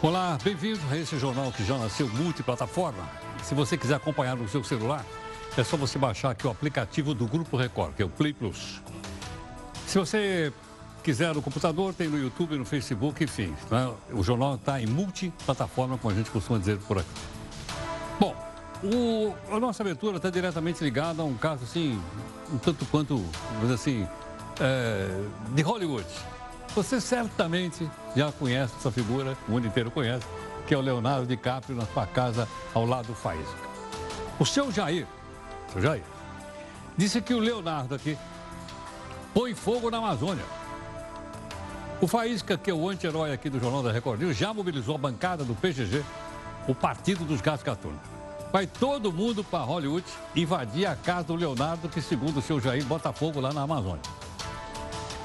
Olá, bem-vindo a esse jornal que já nasceu multiplataforma. Se você quiser acompanhar no seu celular, é só você baixar aqui o aplicativo do Grupo Record, que é o Play Plus. Se você quiser no computador, tem no YouTube, no Facebook, enfim. Né? O jornal está em multiplataforma, como a gente costuma dizer por aqui. Bom, o, a nossa aventura está diretamente ligada a um caso assim, um tanto quanto, assim, é, de Hollywood. Você certamente já conhece essa figura, o mundo inteiro conhece, que é o Leonardo DiCaprio na sua casa ao lado do Faísca. O seu Jair, seu Jair, disse que o Leonardo aqui põe fogo na Amazônia. O Faísca, que é o anti-herói aqui do Jornal da Record News, já mobilizou a bancada do PGG, o Partido dos Gatos Gatunos. Vai todo mundo para Hollywood invadir a casa do Leonardo, que, segundo o seu Jair, bota fogo lá na Amazônia.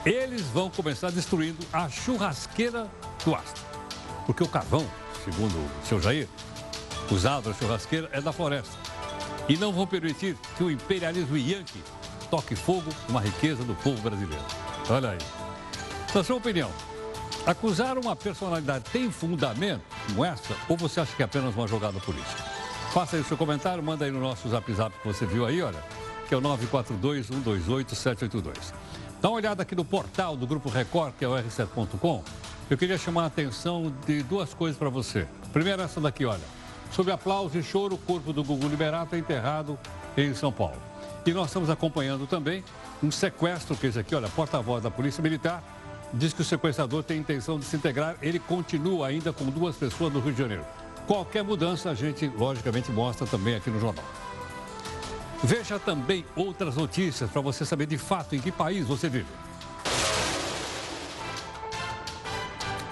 Eles vão começar destruindo a churrasqueira do Astro. Porque o carvão, segundo o seu Jair, usado na churrasqueira é da floresta. E não vão permitir que o imperialismo yankee toque fogo numa riqueza do povo brasileiro. Olha aí. Na sua opinião, acusar uma personalidade tem fundamento como essa ou você acha que é apenas uma jogada política? Faça aí o seu comentário, manda aí no nosso zap zap que você viu aí, olha, que é o 942-128-782. Dá uma olhada aqui no portal do Grupo Record, que é o r7.com. Eu queria chamar a atenção de duas coisas para você. Primeiro, essa daqui, olha. Sob aplauso e choro, o corpo do Gugu Liberato é enterrado em São Paulo. E nós estamos acompanhando também um sequestro, que esse aqui, olha, porta-voz da Polícia Militar, diz que o sequestrador tem intenção de se integrar. Ele continua ainda com duas pessoas no Rio de Janeiro. Qualquer mudança a gente, logicamente, mostra também aqui no jornal. Veja também outras notícias para você saber de fato em que país você vive.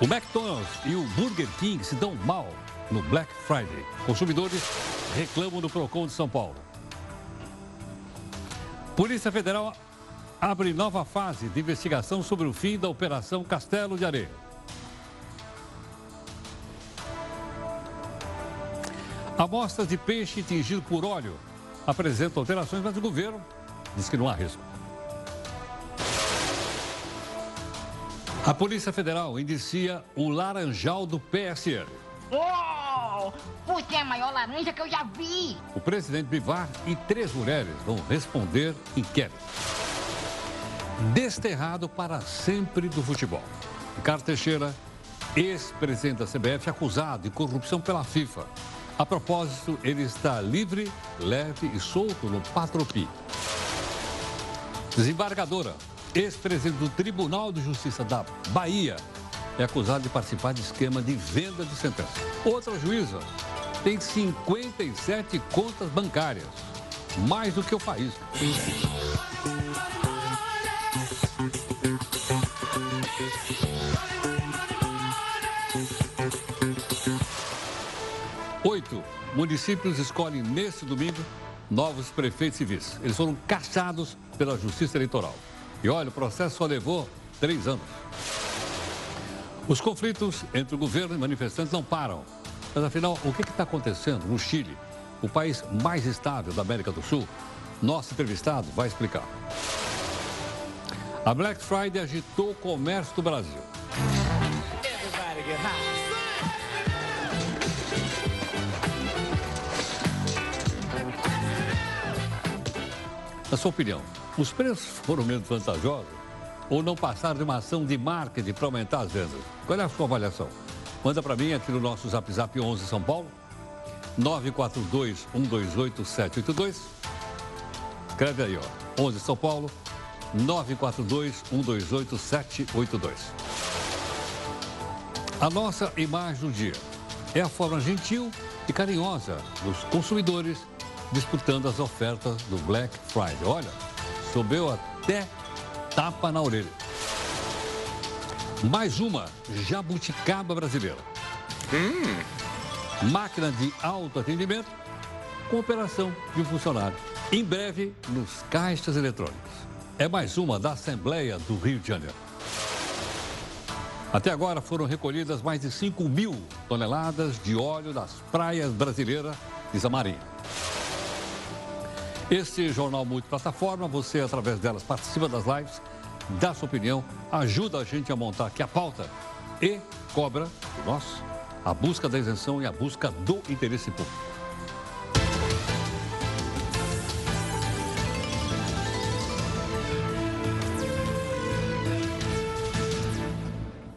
O McDonald's e o Burger King se dão mal no Black Friday. Consumidores reclamam do Procon de São Paulo. Polícia Federal abre nova fase de investigação sobre o fim da Operação Castelo de Areia. Amostras de peixe tingido por óleo apresentam alterações, mas o governo diz que não há risco. A Polícia Federal indicia o laranjal do PSL. Uou! Você é a maior laranja que eu já vi! O presidente Bivar e três mulheres vão responder inquérito. Desterrado para sempre do futebol. Ricardo Teixeira, ex-presidente da CBF, acusado de corrupção pela FIFA. A propósito, ele está livre, leve e solto no Patropi. Desembargadora, ex-presidente do Tribunal de Justiça da Bahia, é acusado de participar de esquema de venda de sentença. Outra juíza tem 57 contas bancárias, mais do que o país. Municípios escolhem neste domingo novos prefeitos civis. Eles foram caçados pela Justiça Eleitoral. E olha, o processo só levou três anos. Os conflitos entre o governo e manifestantes não param. Mas afinal, o que está acontecendo no Chile, o país mais estável da América do Sul? Nosso entrevistado vai explicar. A Black Friday agitou o comércio do Brasil. Sua opinião, os preços foram menos vantajosos ou não passaram de uma ação de marketing para aumentar as vendas? Qual é a sua avaliação? Manda para mim aqui no nosso Zap Zap 11 São Paulo, 942-128-782. Escreve aí, ó, 11 São Paulo, 942-128-782. A nossa imagem do dia é a forma gentil e carinhosa dos consumidores disputando as ofertas do Black Friday. Olha, subiu até tapa na orelha. Mais uma jabuticaba brasileira. Hum. Máquina de autoatendimento com operação de um funcionário. Em breve, nos caixas eletrônicos. É mais uma da Assembleia do Rio de Janeiro. Até agora foram recolhidas mais de 5 mil toneladas de óleo das praias brasileiras, diz a Marinha. Este jornal multiplataforma, você através delas participa das lives, dá sua opinião, ajuda a gente a montar aqui a pauta e cobra nosso a busca da isenção e a busca do interesse público.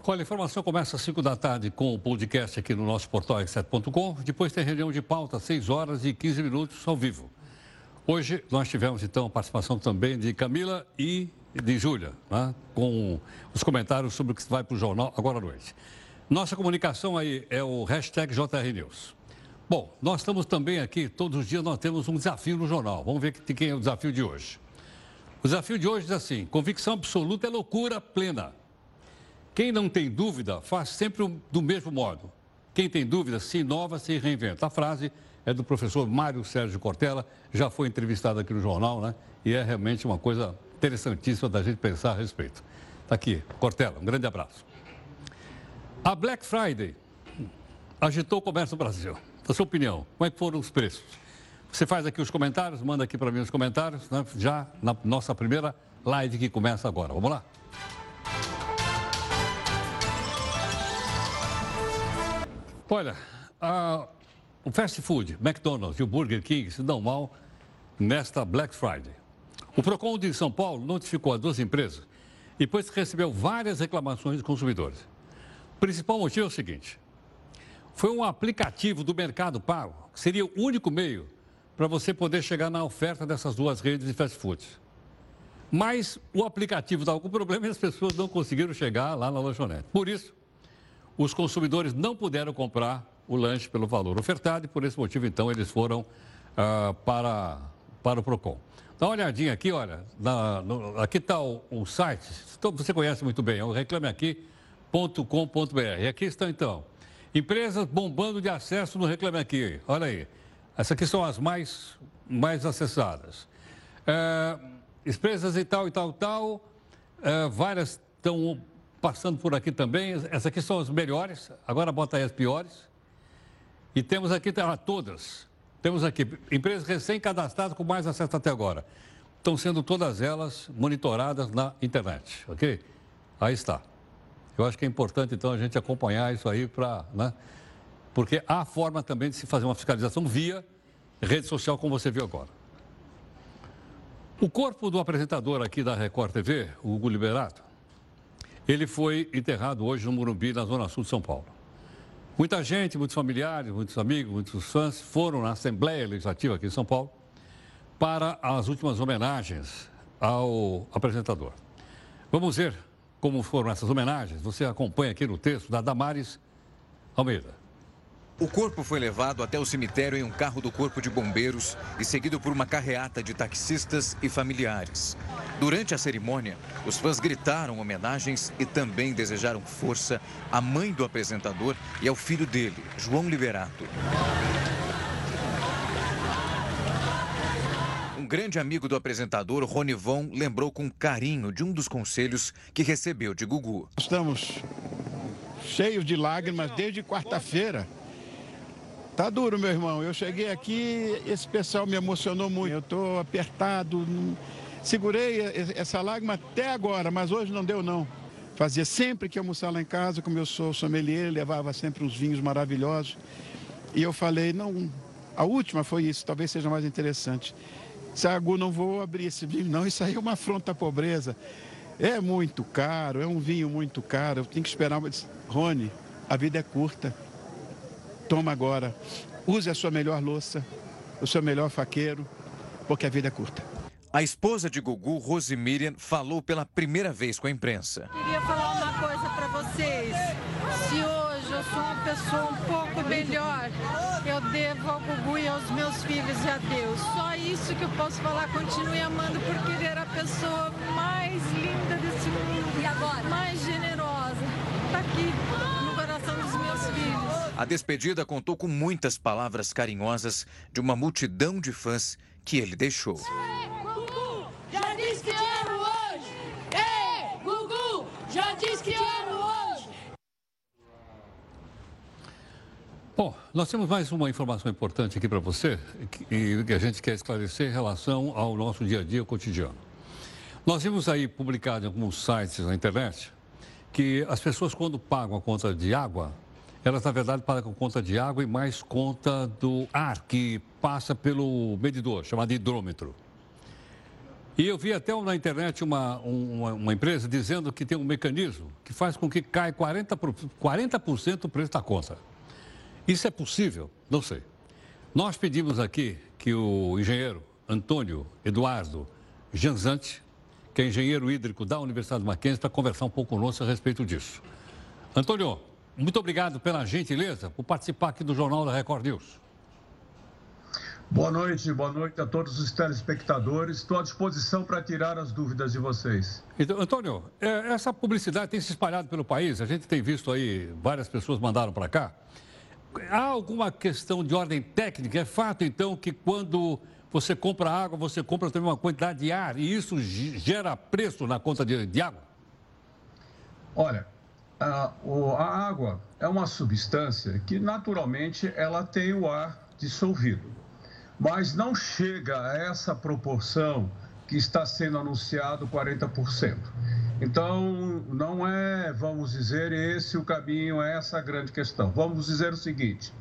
Olha, a informação começa às 5 da tarde com o podcast aqui no nosso portal x7.com. Depois tem reunião de pauta, 6 horas e 15 minutos ao vivo. Hoje nós tivemos então a participação também de Camila e de Júlia, né, com os comentários sobre o que vai para o jornal agora à noite. Nossa comunicação aí é o hashtag JRNews. Bom, nós estamos também aqui, todos os dias nós temos um desafio no jornal. Vamos ver quem é o desafio de hoje. O desafio de hoje diz assim: convicção absoluta é loucura plena. Quem não tem dúvida faz sempre do mesmo modo. Quem tem dúvida se inova, se reinventa. A frase é do professor Mário Sérgio Cortella, já foi entrevistado aqui no jornal, né? E é realmente uma coisa interessantíssima da gente pensar a respeito. Está aqui, Cortella, um grande abraço. A Black Friday agitou o comércio no Brasil. A sua opinião, como é que foram os preços? Você faz aqui os comentários, manda aqui para mim os comentários, né? já na nossa primeira live que começa agora. Vamos lá? Olha, a, o fast food, McDonald's e o Burger King se dão mal nesta Black Friday. O PROCON de São Paulo notificou as duas empresas depois recebeu várias reclamações de consumidores. O principal motivo é o seguinte: foi um aplicativo do Mercado Pago, que seria o único meio para você poder chegar na oferta dessas duas redes de fast food. Mas o aplicativo estava com problema e as pessoas não conseguiram chegar lá na lanchonete. Por isso, os consumidores não puderam comprar o lanche pelo valor ofertado e por esse motivo, então, eles foram ah, para, para o PROCON. Dá uma olhadinha aqui, olha, na, no, aqui está o, o, site, você conhece muito bem, é o reclameaqui.com.br. E aqui estão, então, empresas bombando de acesso no Reclame Aqui. Olha aí, essas aqui são as mais, mais acessadas. É, empresas e tal, e tal, tal, é, várias estão passando por aqui também. Essas aqui são as melhores, agora bota aí as piores. E temos aqui ah, todas. Temos aqui empresas recém-cadastradas com mais acesso até agora. Estão sendo todas elas monitoradas na internet, ok? Aí está. Eu acho que é importante, então, a gente acompanhar isso aí para. Né? Porque há forma também de se fazer uma fiscalização via rede social, como você viu agora. O corpo do apresentador aqui da Record TV, o Hugo Liberato, ele foi enterrado hoje no Morumbi, na Zona Sul de São Paulo. Muita gente, muitos familiares, muitos amigos, muitos fãs foram na Assembleia Legislativa aqui em São Paulo para as últimas homenagens ao apresentador. Vamos ver como foram essas homenagens. Você acompanha aqui no texto da Damares Almeida. O corpo foi levado até o cemitério em um carro do Corpo de Bombeiros e seguido por uma carreata de taxistas e familiares. Durante a cerimônia, os fãs gritaram homenagens e também desejaram força à mãe do apresentador e ao filho dele, João Liberato. Um grande amigo do apresentador, Ronivon, lembrou com carinho de um dos conselhos que recebeu de Gugu. Estamos cheios de lágrimas desde quarta-feira. Tá duro, meu irmão. Eu cheguei aqui, esse pessoal me emocionou muito. Eu estou apertado. Segurei essa lágrima até agora, mas hoje não deu não. Fazia sempre que almoçar lá em casa, como eu sou sommelier, levava sempre uns vinhos maravilhosos. E eu falei, não, a última foi isso, talvez seja mais interessante. Sagu, não vou abrir esse vinho, não. Isso aí é uma afronta à pobreza. É muito caro, é um vinho muito caro. Eu tenho que esperar. Rony, a vida é curta. Toma agora. Use a sua melhor louça, o seu melhor faqueiro, porque a vida é curta. A esposa de Gugu, Rose Miriam, falou pela primeira vez com a imprensa. Queria falar uma coisa para vocês. Se hoje eu sou uma pessoa um pouco melhor, eu devo ao Gugu e aos meus filhos e a Deus. Só isso que eu posso falar. Continue amando porque ele era a pessoa mais linda desse mundo. E agora? Mais generosa. Está aqui. A despedida contou com muitas palavras carinhosas de uma multidão de fãs que ele deixou. Gugu, já disse que amo hoje! Ei, Gugu, já disse que amo hoje! Bom, nós temos mais uma informação importante aqui para você e que a gente quer esclarecer em relação ao nosso dia a dia cotidiano. Nós vimos aí publicado em alguns sites na internet que as pessoas, quando pagam a conta de água, Elas, na verdade, pagam conta de água e mais conta do ar que passa pelo medidor, chamado hidrômetro. E eu vi até na internet uma, uma, uma, empresa dizendo que tem um mecanismo que faz com que caia 40%, 40 o preço da conta. Isso é possível? Não sei. Nós pedimos aqui que o engenheiro Antônio Eduardo Janzante, que é engenheiro hídrico da Universidade Mackenzie, para conversar um pouco conosco a respeito disso. Antônio, muito obrigado pela gentileza por participar aqui do Jornal da Record News. Boa noite, boa noite a todos os telespectadores. Estou à disposição para tirar as dúvidas de vocês. Então, Antônio, é, essa publicidade tem se espalhado pelo país, a gente tem visto aí, várias pessoas mandaram para cá. Há alguma questão de ordem técnica? É fato, então, que quando você compra água, você compra também uma quantidade de ar e isso gera preço na conta de, de água? Olha, a, a água é uma substância que naturalmente ela tem o ar dissolvido, mas não chega a essa proporção que está sendo anunciado 40%. Então, não é, vamos dizer, esse o caminho, é essa a grande questão. Vamos dizer o seguinte: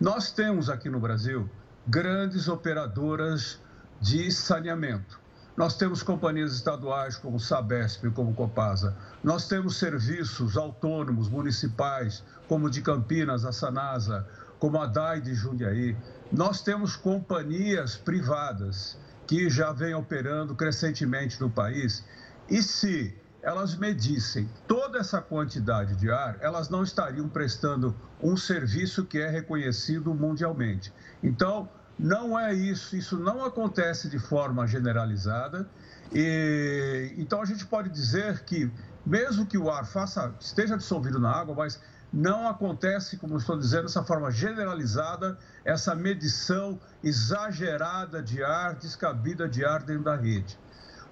nós temos aqui no Brasil grandes operadoras de saneamento. Nós temos companhias estaduais como Sabesp, como Copasa. Nós temos serviços autônomos municipais, como de Campinas, a Sanasa, como a DAI de Jundiaí. Nós temos companhias privadas que já vêm operando crescentemente no país. E se elas medissem toda essa quantidade de ar, elas não estariam prestando um serviço que é reconhecido mundialmente. Então, não é isso, isso não acontece de forma generalizada. E, então a gente pode dizer que, mesmo que o ar faça, esteja dissolvido na água, mas não acontece, como estou dizendo, dessa forma generalizada, essa medição exagerada de ar, descabida de ar dentro da rede.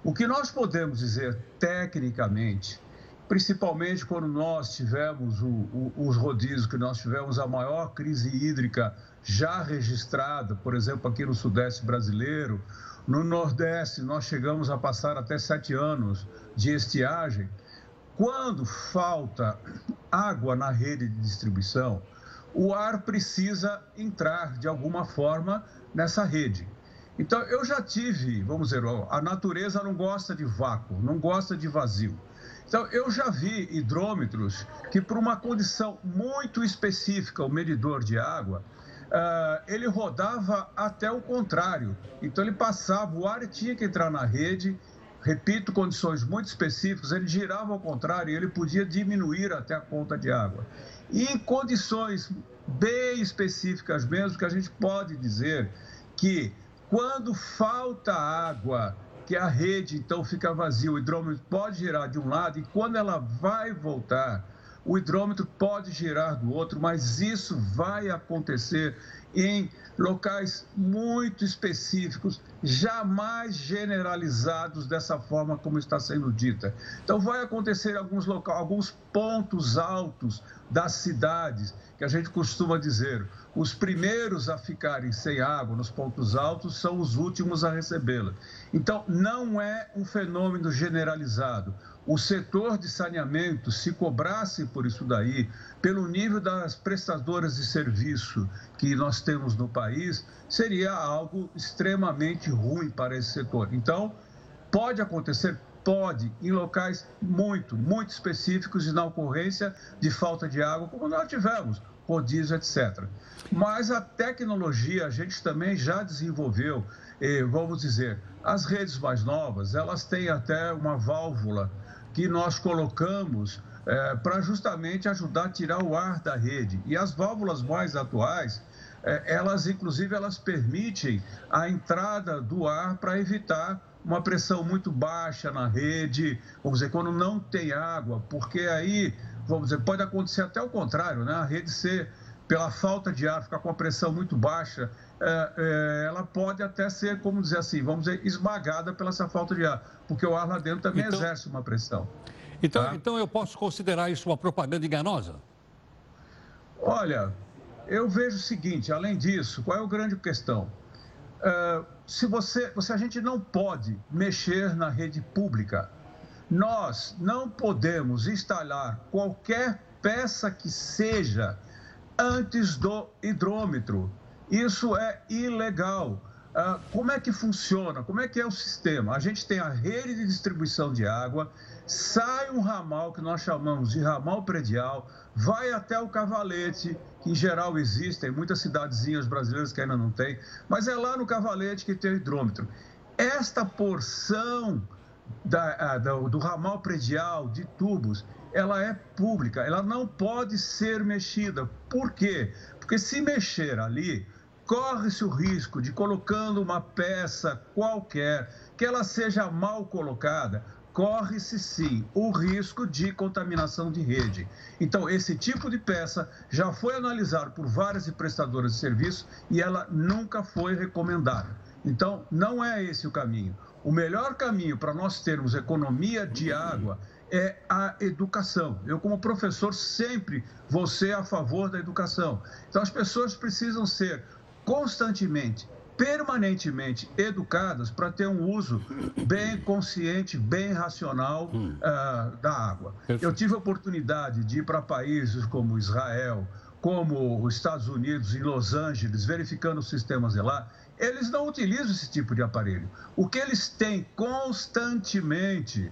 O que nós podemos dizer tecnicamente, principalmente quando nós tivemos o, o, os rodízios, que nós tivemos a maior crise hídrica já registrada, por exemplo, aqui no Sudeste brasileiro. No Nordeste, nós chegamos a passar até sete anos de estiagem. Quando falta água na rede de distribuição, o ar precisa entrar de alguma forma nessa rede. Então, eu já tive, vamos dizer, a natureza não gosta de vácuo, não gosta de vazio. Então, eu já vi hidrômetros que, por uma condição muito específica, o medidor de água, uh, ele rodava até o contrário. Então ele passava, o ar tinha que entrar na rede, repito, condições muito específicas, ele girava ao contrário e ele podia diminuir até a conta de água. E em condições bem específicas mesmo, que a gente pode dizer que quando falta água, que a rede então fica vazia, o hidrômetro pode girar de um lado e quando ela vai voltar, o hidrômetro pode girar do outro, mas isso vai acontecer em locais muito específicos, jamais generalizados dessa forma como está sendo dita. Então, vai acontecer alguns locais, alguns pontos altos das cidades, que a gente costuma dizer, os primeiros a ficarem sem água nos pontos altos são os últimos a recebê-la. Então, não é um fenômeno generalizado o setor de saneamento se cobrasse por isso daí, pelo nível das prestadoras de serviço que nós temos no país, seria algo extremamente ruim para esse setor. Então, pode acontecer, pode, em locais muito, muito específicos e na ocorrência de falta de água, como nós tivemos, rodízio, etc. Mas a tecnologia a gente também já desenvolveu, eh, vamos dizer, as redes mais novas, elas têm até uma válvula que nós colocamos é, para justamente ajudar a tirar o ar da rede. E as válvulas mais atuais, é, elas inclusive elas permitem a entrada do ar para evitar uma pressão muito baixa na rede, vamos dizer, quando não tem água, porque aí, vamos dizer, pode acontecer até o contrário, né? A rede ser, pela falta de ar, ficar com a pressão muito baixa, é, é, ela pode até ser, como dizer assim, vamos dizer, esmagada pela essa falta de ar, porque o ar lá dentro também então, exerce uma pressão. Então, tá? então eu posso considerar isso uma propaganda enganosa? Olha, eu vejo o seguinte, além disso, qual é a grande questão? Uh, se você, se a gente não pode mexer na rede pública, nós não podemos instalar qualquer peça que seja antes do hidrômetro. Isso é ilegal. Ah, como é que funciona? Como é que é o sistema? A gente tem a rede de distribuição de água, sai um ramal que nós chamamos de ramal predial, vai até o cavalete, que em geral existe, em muitas cidadezinhas brasileiras que ainda não tem, mas é lá no cavalete que tem o hidrômetro. Esta porção da, do, do ramal predial de tubos, ela é pública, ela não pode ser mexida. Por quê? Porque se mexer ali, corre-se o risco de colocando uma peça qualquer, que ela seja mal colocada, corre-se sim o risco de contaminação de rede. Então, esse tipo de peça já foi analisado por várias prestadoras de serviço e ela nunca foi recomendada. Então, não é esse o caminho. O melhor caminho para nós termos economia de água é a educação. Eu, como professor, sempre vou ser a favor da educação. Então, as pessoas precisam ser constantemente, permanentemente educadas para ter um uso bem consciente, bem racional uh, da água. Eu tive a oportunidade de ir para países como Israel, como os Estados Unidos, em Los Angeles, verificando os sistemas de lá. Eles não utilizam esse tipo de aparelho. O que eles têm constantemente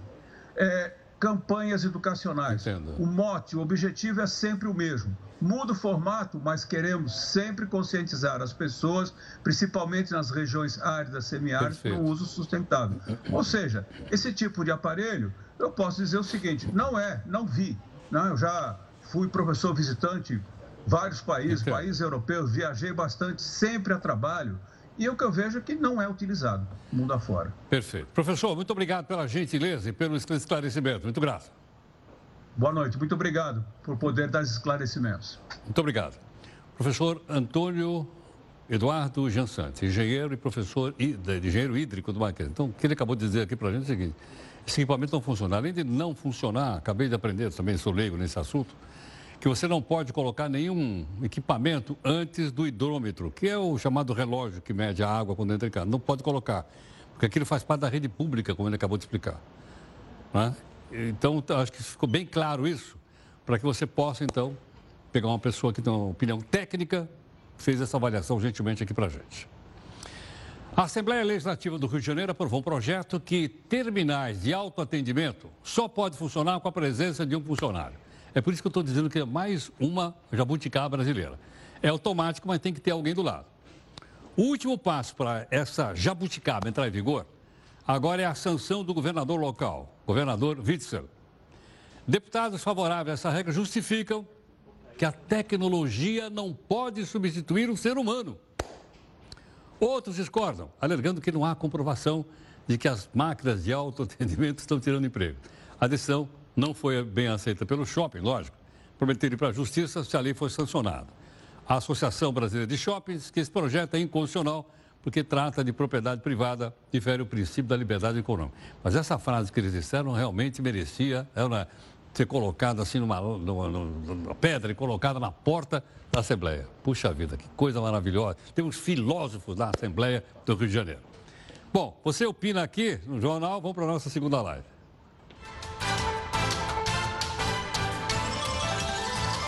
é campanhas educacionais. Entendo. O mote, o objetivo é sempre o mesmo. Muda o formato, mas queremos sempre conscientizar as pessoas, principalmente nas regiões áridas, semiáridas, para o uso sustentável. Ou seja, esse tipo de aparelho, eu posso dizer o seguinte: não é, não vi. Não, eu já fui professor visitante vários países, Entendo. países europeus, viajei bastante, sempre a trabalho. E o que eu vejo é que não é utilizado mundo afora. Perfeito. Professor, muito obrigado pela gentileza e pelo esclarecimento. Muito grato. Boa noite. Muito obrigado por poder dar esclarecimentos. Muito obrigado. Professor Antônio Eduardo Jansante, engenheiro e professor de engenheiro hídrico do Mackenzie. Então, o que ele acabou de dizer aqui para a gente é o seguinte: esse equipamento não funciona. Além de não funcionar, acabei de aprender, também sou leigo nesse assunto, que você não pode colocar nenhum equipamento antes do hidrômetro, que é o chamado relógio que mede a água quando entra em casa. Não pode colocar, porque aquilo faz parte da rede pública, como ele acabou de explicar. Né? Então, acho que ficou bem claro isso, para que você possa, então, pegar uma pessoa que tem uma opinião técnica, fez essa avaliação gentilmente aqui para a gente. A Assembleia Legislativa do Rio de Janeiro aprovou um projeto que terminais de autoatendimento só pode funcionar com a presença de um funcionário. É por isso que eu estou dizendo que é mais uma jabuticaba brasileira. É automático, mas tem que ter alguém do lado. O último passo para essa jabuticaba entrar em vigor agora é a sanção do governador local, governador Witzel. Deputados favoráveis a essa regra justificam que a tecnologia não pode substituir o ser humano. Outros discordam, alegando que não há comprovação de que as máquinas de autoatendimento estão tirando emprego. A decisão não foi bem aceita pelo shopping, lógico. Prometeram ir para a justiça se a lei for sancionada. A Associação Brasileira de Shoppings que esse projeto é inconstitucional porque trata de propriedade privada, difere o princípio da liberdade econômica. Mas essa frase que eles disseram realmente merecia ela, ser colocada assim numa, numa, numa pedra e colocada na porta da Assembleia. Puxa vida, que coisa maravilhosa. Tem uns filósofos da Assembleia do Rio de Janeiro. Bom, você opina aqui no jornal, vamos para a nossa segunda live.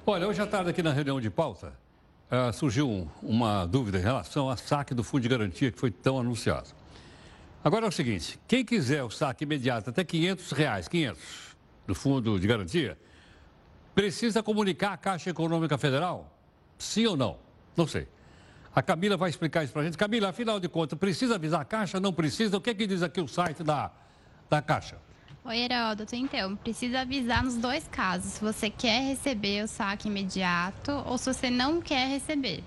Olha, hoje à tarde aqui na reunião de pauta, uh, surgiu um, uma dúvida em relação ao saque do fundo de garantia que foi tão anunciado. Agora é o seguinte, quem quiser o saque imediato até 500 reais, 500 do fundo de garantia, precisa comunicar à Caixa Econômica Federal? Sim ou não? Não sei. A Camila vai explicar isso para a gente. Camila, afinal de contas, precisa avisar a Caixa? Não precisa? O que, é que diz aqui o site da, da Caixa? Oi, Heródoto. Então, precisa avisar nos dois casos, se você quer receber o saque imediato ou se você não quer receber.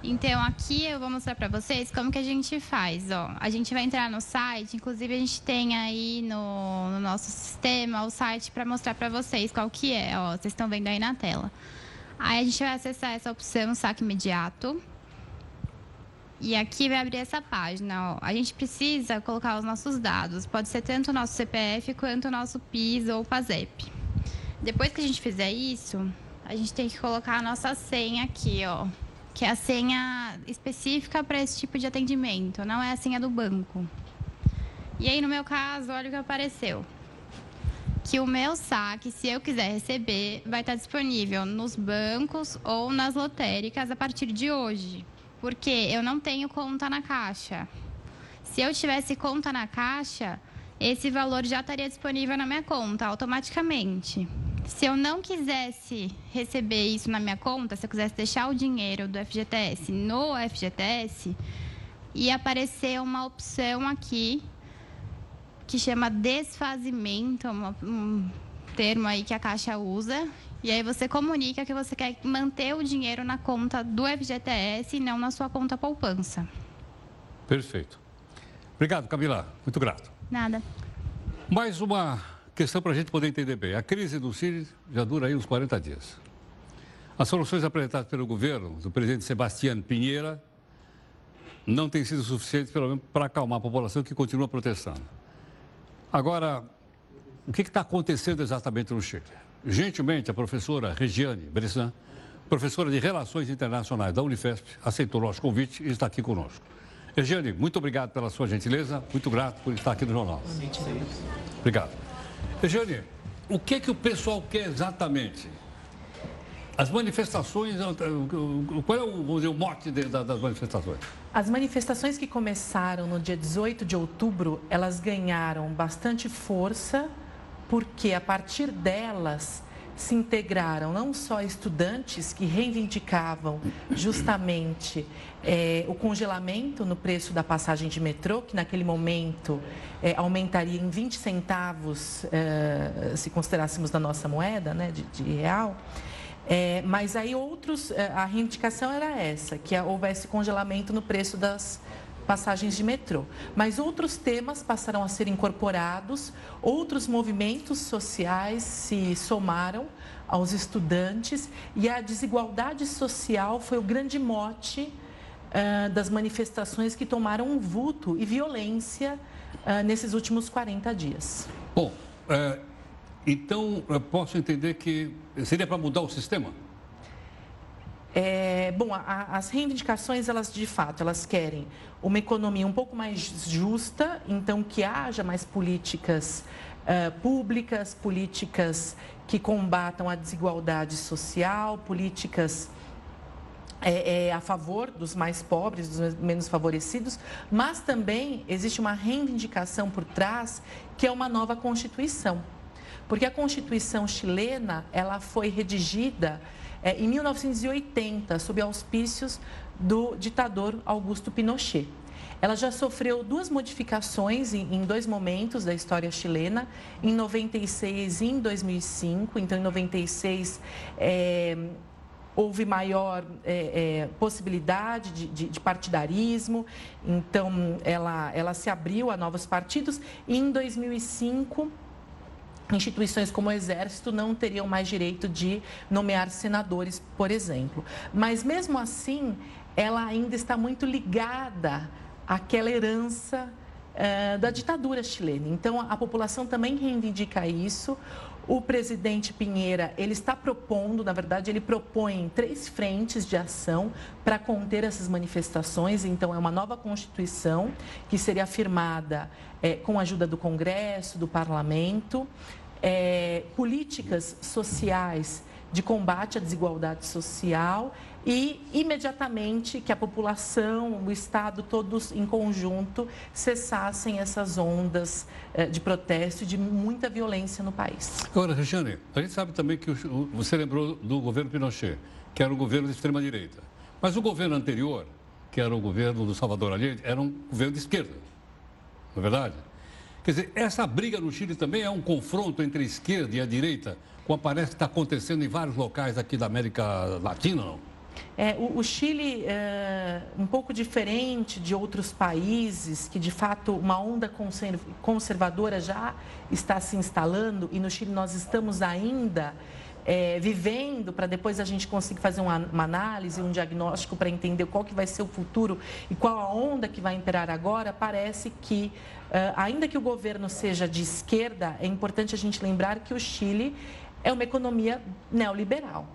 Então, aqui eu vou mostrar para vocês como que a gente faz. Ó, a gente vai entrar no site, inclusive a gente tem aí no, no nosso sistema o site para mostrar para vocês qual que é. Ó, vocês estão vendo aí na tela. Aí a gente vai acessar essa opção saque imediato. E aqui vai abrir essa página. Ó. A gente precisa colocar os nossos dados. Pode ser tanto o nosso CPF quanto o nosso PIS ou PASEP. Depois que a gente fizer isso, a gente tem que colocar a nossa senha aqui, ó. Que é a senha específica para esse tipo de atendimento, não é a senha do banco. E aí, no meu caso, olha o que apareceu. que o meu saque, se eu quiser receber, vai estar disponível nos bancos ou nas lotéricas a partir de hoje. Porque eu não tenho conta na Caixa. Se eu tivesse conta na Caixa, esse valor já estaria disponível na minha conta automaticamente. Se eu não quisesse receber isso na minha conta, se eu quisesse deixar o dinheiro do FGTS no FGTS, ia aparecer uma opção aqui que chama desfazimento, um termo aí que a Caixa usa. E aí você comunica que você quer manter o dinheiro na conta do FGTS e não na sua conta poupança. Perfeito. Obrigado, Camila. Muito grato. Nada. Mais uma questão para a gente poder entender bem. A crise do Chile já dura aí uns 40 dias. As soluções apresentadas pelo governo do presidente Sebastião Pinheira não têm sido suficientes, pelo menos, para acalmar a população que continua protestando. Agora, o que está acontecendo exatamente no Chile? Gentilmente, a professora Regiane Bressan, professora de Relações Internacionais da Unifesp, aceitou nosso convite e está aqui conosco. Regiane, muito obrigado pela sua gentileza, muito grato por estar aqui no jornal. Obrigado. Regiane, o que, que o pessoal quer exatamente? As manifestações, qual é o, dizer, o mote das manifestações? As manifestações que começaram no dia 18 de outubro, elas ganharam bastante força, porque a partir delas se integraram não só estudantes que reivindicavam justamente é, o congelamento no preço da passagem de metrô, que naquele momento é, aumentaria em 20 centavos, é, se considerássemos da nossa moeda, né, de, de real, mas aí outros, a reivindicação era essa, que houvesse congelamento no preço das passagens de metrô. Mas outros temas passaram a ser incorporados, outros movimentos sociais se somaram aos estudantes e a desigualdade social foi o grande mote uh, das manifestações que tomaram um vulto e violência uh, nesses últimos 40 dias. Bom, uh então, eu posso entender que seria para mudar o sistema? É, bom, a, as reivindicações, elas de fato, elas querem uma economia um pouco mais justa, então que haja mais políticas uh, públicas, políticas que combatam a desigualdade social, políticas é, é, a favor dos mais pobres, dos menos favorecidos, mas também existe uma reivindicação por trás que é uma nova Constituição. Porque a Constituição chilena, ela foi redigida é, em 1980, sob auspícios do ditador Augusto Pinochet. Ela já sofreu duas modificações em, dois momentos da história chilena, em 96 e em 2005. Então, em 96, é, houve maior é, é, possibilidade de, de, de, partidarismo, então ela, ela se abriu a novos partidos. E em 2005 instituições como o Exército não teriam mais direito de nomear senadores, por exemplo. Mas, mesmo assim, ela ainda está muito ligada àquela herança uh, da ditadura chilena. Então, a, a população também reivindica isso. O presidente Pinheira, ele está propondo, na verdade, ele propõe três frentes de ação para conter essas manifestações. Então, é uma nova Constituição que seria firmada é, com a ajuda do Congresso, do Parlamento, é, políticas sociais de combate à desigualdade social e, imediatamente, que a população, o Estado, todos em conjunto, cessassem essas ondas é, de protesto e de muita violência no país. Agora, Regiane, a gente sabe também que você lembrou do governo Pinochet, que era um governo de extrema-direita. Mas o governo anterior, que era o governo do Salvador Allende, era um governo de esquerda, não é verdade? Quer dizer, essa briga no Chile também é um confronto entre a esquerda e a direita, como parece que está acontecendo em vários locais aqui da América Latina, não? É, o, o, Chile é um pouco diferente de outros países, que de fato uma onda conservadora já está se instalando, e no Chile nós estamos ainda é, vivendo para depois a gente conseguir fazer uma, uma análise, um diagnóstico para entender qual que vai ser o futuro e qual a onda que vai imperar agora, parece que, uh, ainda que o governo seja de esquerda, é importante a gente lembrar que o Chile é uma economia neoliberal.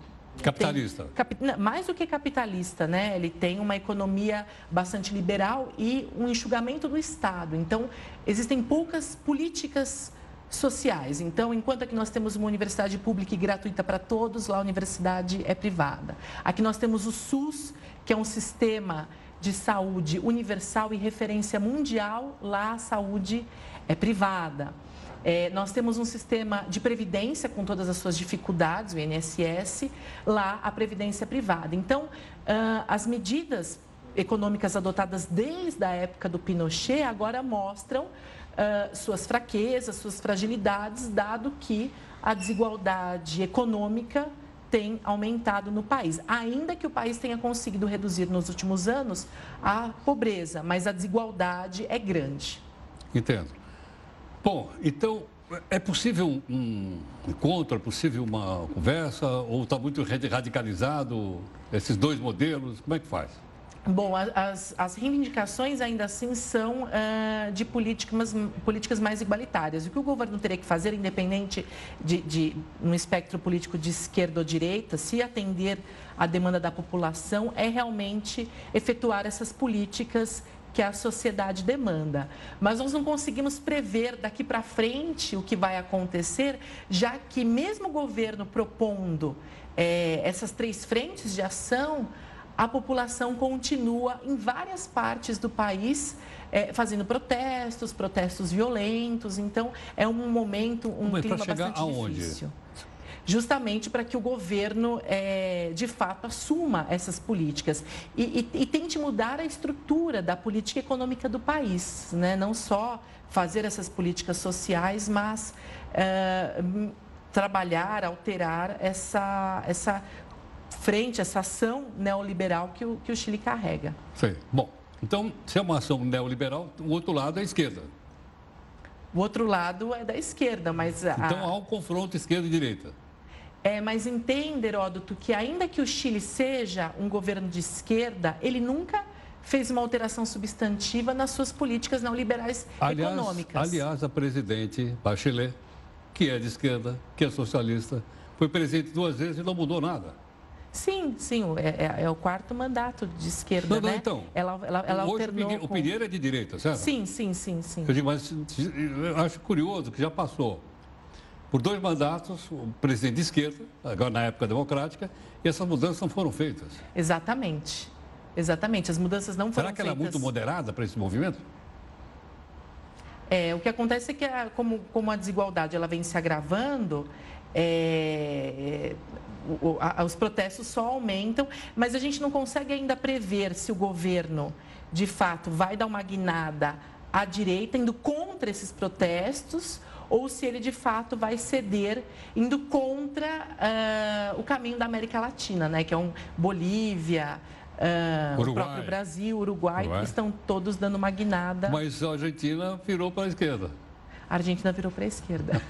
Capitalista. Tem, cap, mais do que capitalista, né? Ele tem uma economia bastante liberal e um enxugamento do Estado. Então, existem poucas políticas sociais. Então, enquanto aqui nós temos uma universidade pública e gratuita para todos, lá a universidade é privada. Aqui nós temos o SUS, que é um sistema de saúde universal e referência mundial, lá a saúde é privada. É, nós temos um sistema de previdência com todas as suas dificuldades, o INSS, lá a previdência privada. Então, uh, as medidas econômicas adotadas desde a época do Pinochet agora mostram uh, suas fraquezas, suas fragilidades, dado que a desigualdade econômica tem aumentado no país. Ainda que o país tenha conseguido reduzir nos últimos anos a pobreza, mas a desigualdade é grande. Entendo. Bom, então é possível um encontro, é possível uma conversa ou está muito radicalizado esses dois modelos? Como é que faz? Bom, as, as reivindicações ainda assim são uh, de políticas, políticas mais igualitárias. O que o governo teria que fazer, independente de, de um espectro político de esquerda ou direita, se atender à demanda da população, é realmente efetuar essas políticas que a sociedade demanda. Mas nós não conseguimos prever daqui para frente o que vai acontecer, já que mesmo o governo propondo é, essas três frentes de ação, a população continua em várias partes do país é, fazendo protestos, protestos violentos. Então, é um momento, um Mas clima bastante aonde? difícil justamente para que o governo, é, de fato, assuma essas políticas e, e, e, tente mudar a estrutura da política econômica do país, né? não só fazer essas políticas sociais, mas é, trabalhar, alterar essa, essa frente, essa ação neoliberal que o, que o Chile carrega. Sim. Bom, então, se é uma ação neoliberal, o outro lado é a esquerda. O outro lado é da esquerda, mas... A... Então há um confronto esquerda e direita. É, mas entende, Heródoto, que ainda que o Chile seja um governo de esquerda, ele nunca fez uma alteração substantiva nas suas políticas neoliberais aliás, econômicas. Aliás, a presidente Bachelet, que é de esquerda, que é socialista, foi presidente duas vezes e não mudou nada. Sim, sim, é, é, é o quarto mandato de esquerda, não, não, né? Então, ela, ela, ela hoje alternou o Pinheiro com... é de direita, certo? Sim, sim, sim, sim. Eu digo, mas eu acho curioso que já passou por dois mandatos, o presidente de esquerda, agora na época democrática, e essas mudanças não foram feitas. Exatamente. Exatamente, as mudanças não foram feitas. Será que ela é muito moderada para esse movimento? É, o que acontece é que, a, como, como a desigualdade ela vem se agravando, é, o, a, os protestos só aumentam, mas a gente não consegue ainda prever se o governo, de fato, vai dar uma guinada à direita, indo contra esses protestos, ou se ele de fato vai ceder indo contra uh, o caminho da América Latina, né? Que é um Bolívia, uh, o próprio Brasil, Uruguai, Uruguai, estão todos dando uma guinada. Mas a Argentina virou para a esquerda. A Argentina virou para a esquerda.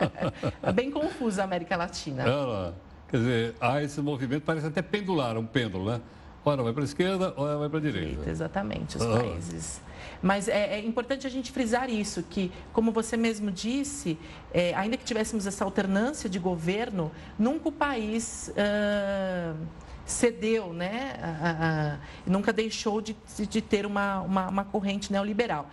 é bem confusa a América Latina. Ela, quer dizer, há esse movimento, parece até pendular, um pêndulo, né? Ora vai para a esquerda, ora vai para a direita. Exatamente, os ah. países. Mas é, é, importante a gente frisar isso, que, como você mesmo disse, é, ainda que tivéssemos essa alternância de governo, nunca o país uh, cedeu, né? Nunca deixou de, de ter uma, uma, uma corrente neoliberal.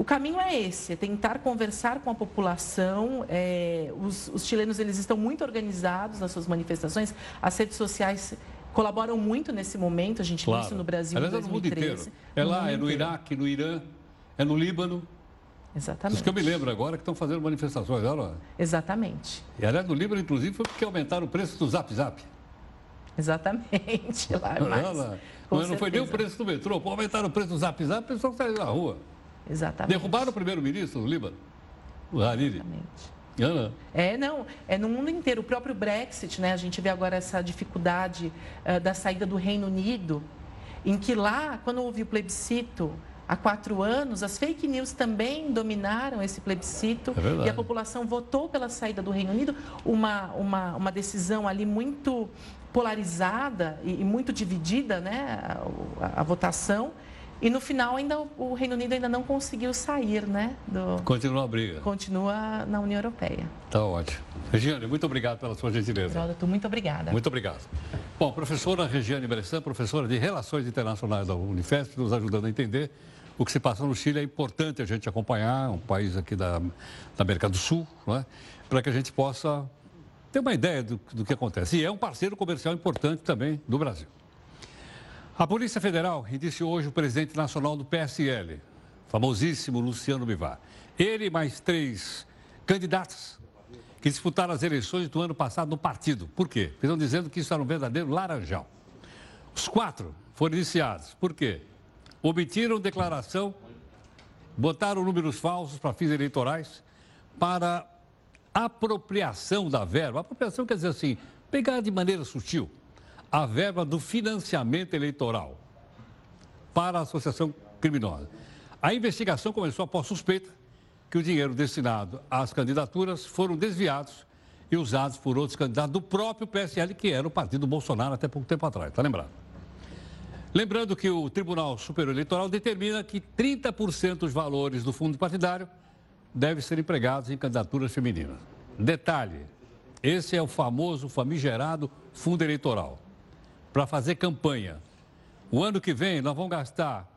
O caminho é esse, é tentar conversar com a população. É, os, os, chilenos eles estão muito organizados nas suas manifestações. As redes sociais colaboram muito nesse momento. A gente claro. viu isso no Brasil Aliás, em 2013. É no mundo inteiro. É lá, é no inteiro. Iraque, no Irã, é no Líbano. Exatamente. Isso que eu me lembro agora que estão fazendo manifestações, olha Exatamente. E aliás, no Líbano, inclusive, foi porque aumentaram o preço do Zap Zap. Exatamente. Lá, mas, não, não foi nem o preço do metrô, pô, aumentaram o preço do Zap Zap, o pessoal saiu na rua. Exatamente. Derrubaram o primeiro-ministro do Líbano, o Hariri. Exatamente. É, não, é no mundo inteiro. O próprio Brexit, né? A gente vê agora essa dificuldade uh, da saída do Reino Unido, em que lá, quando houve o plebiscito, há quatro anos, as fake news também dominaram esse plebiscito é e a população votou pela saída do Reino Unido, uma, uma, uma decisão ali muito polarizada e, e muito dividida, né, a, a, a votação. E no final ainda o Reino Unido ainda não conseguiu sair, né? Do... Continua a briga. Continua na União Europeia. Tá ótimo. Regiane, muito obrigado pela sua gentileza. Rodato, muito obrigada. Muito obrigado. Bom, professora Regiane Bressan, professora de Relações Internacionais da Unifesp, nos ajudando a entender o que se passa no Chile é importante a gente acompanhar, um país aqui da, da América do Sul, é? para que a gente possa ter uma ideia do, do que acontece. E é um parceiro comercial importante também do Brasil. A Polícia Federal indiciou hoje o presidente nacional do PSL, famosíssimo Luciano Bivar. Ele e mais três candidatos que disputaram as eleições do ano passado no partido. Por quê? Estão dizendo que isso era um verdadeiro laranjal. Os quatro foram iniciados. Por quê? Omitiram declaração, botaram números falsos para fins eleitorais para apropriação da verba. Apropriação quer dizer assim, pegar de maneira sutil a verba do financiamento eleitoral para a associação criminosa. A investigação começou após suspeita que o dinheiro destinado às candidaturas foram desviados e usados por outros candidatos do próprio PSL, que era o partido Bolsonaro até pouco tempo atrás, está lembrado? Lembrando que o Tribunal Superior Eleitoral determina que 30% dos valores do fundo partidário devem ser empregados em candidaturas femininas. Detalhe: esse é o famoso, famigerado fundo eleitoral. Para fazer campanha. O ano que vem nós vamos gastar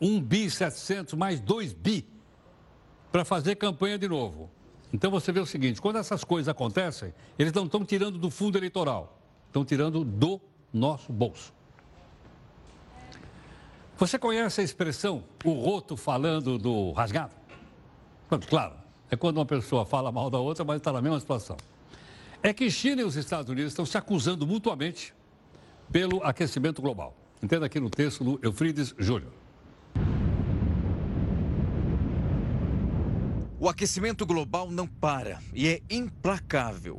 1 bi 700 mais 2 bi para fazer campanha de novo. Então você vê o seguinte: quando essas coisas acontecem, eles não estão tirando do fundo eleitoral, estão tirando do nosso bolso. Você conhece a expressão o roto falando do rasgado? Claro, é quando uma pessoa fala mal da outra, mas está na mesma situação. É que China e os Estados Unidos estão se acusando mutuamente pelo aquecimento global. Entenda aqui no texto do Eufrides Júnior. O aquecimento global não para e é implacável.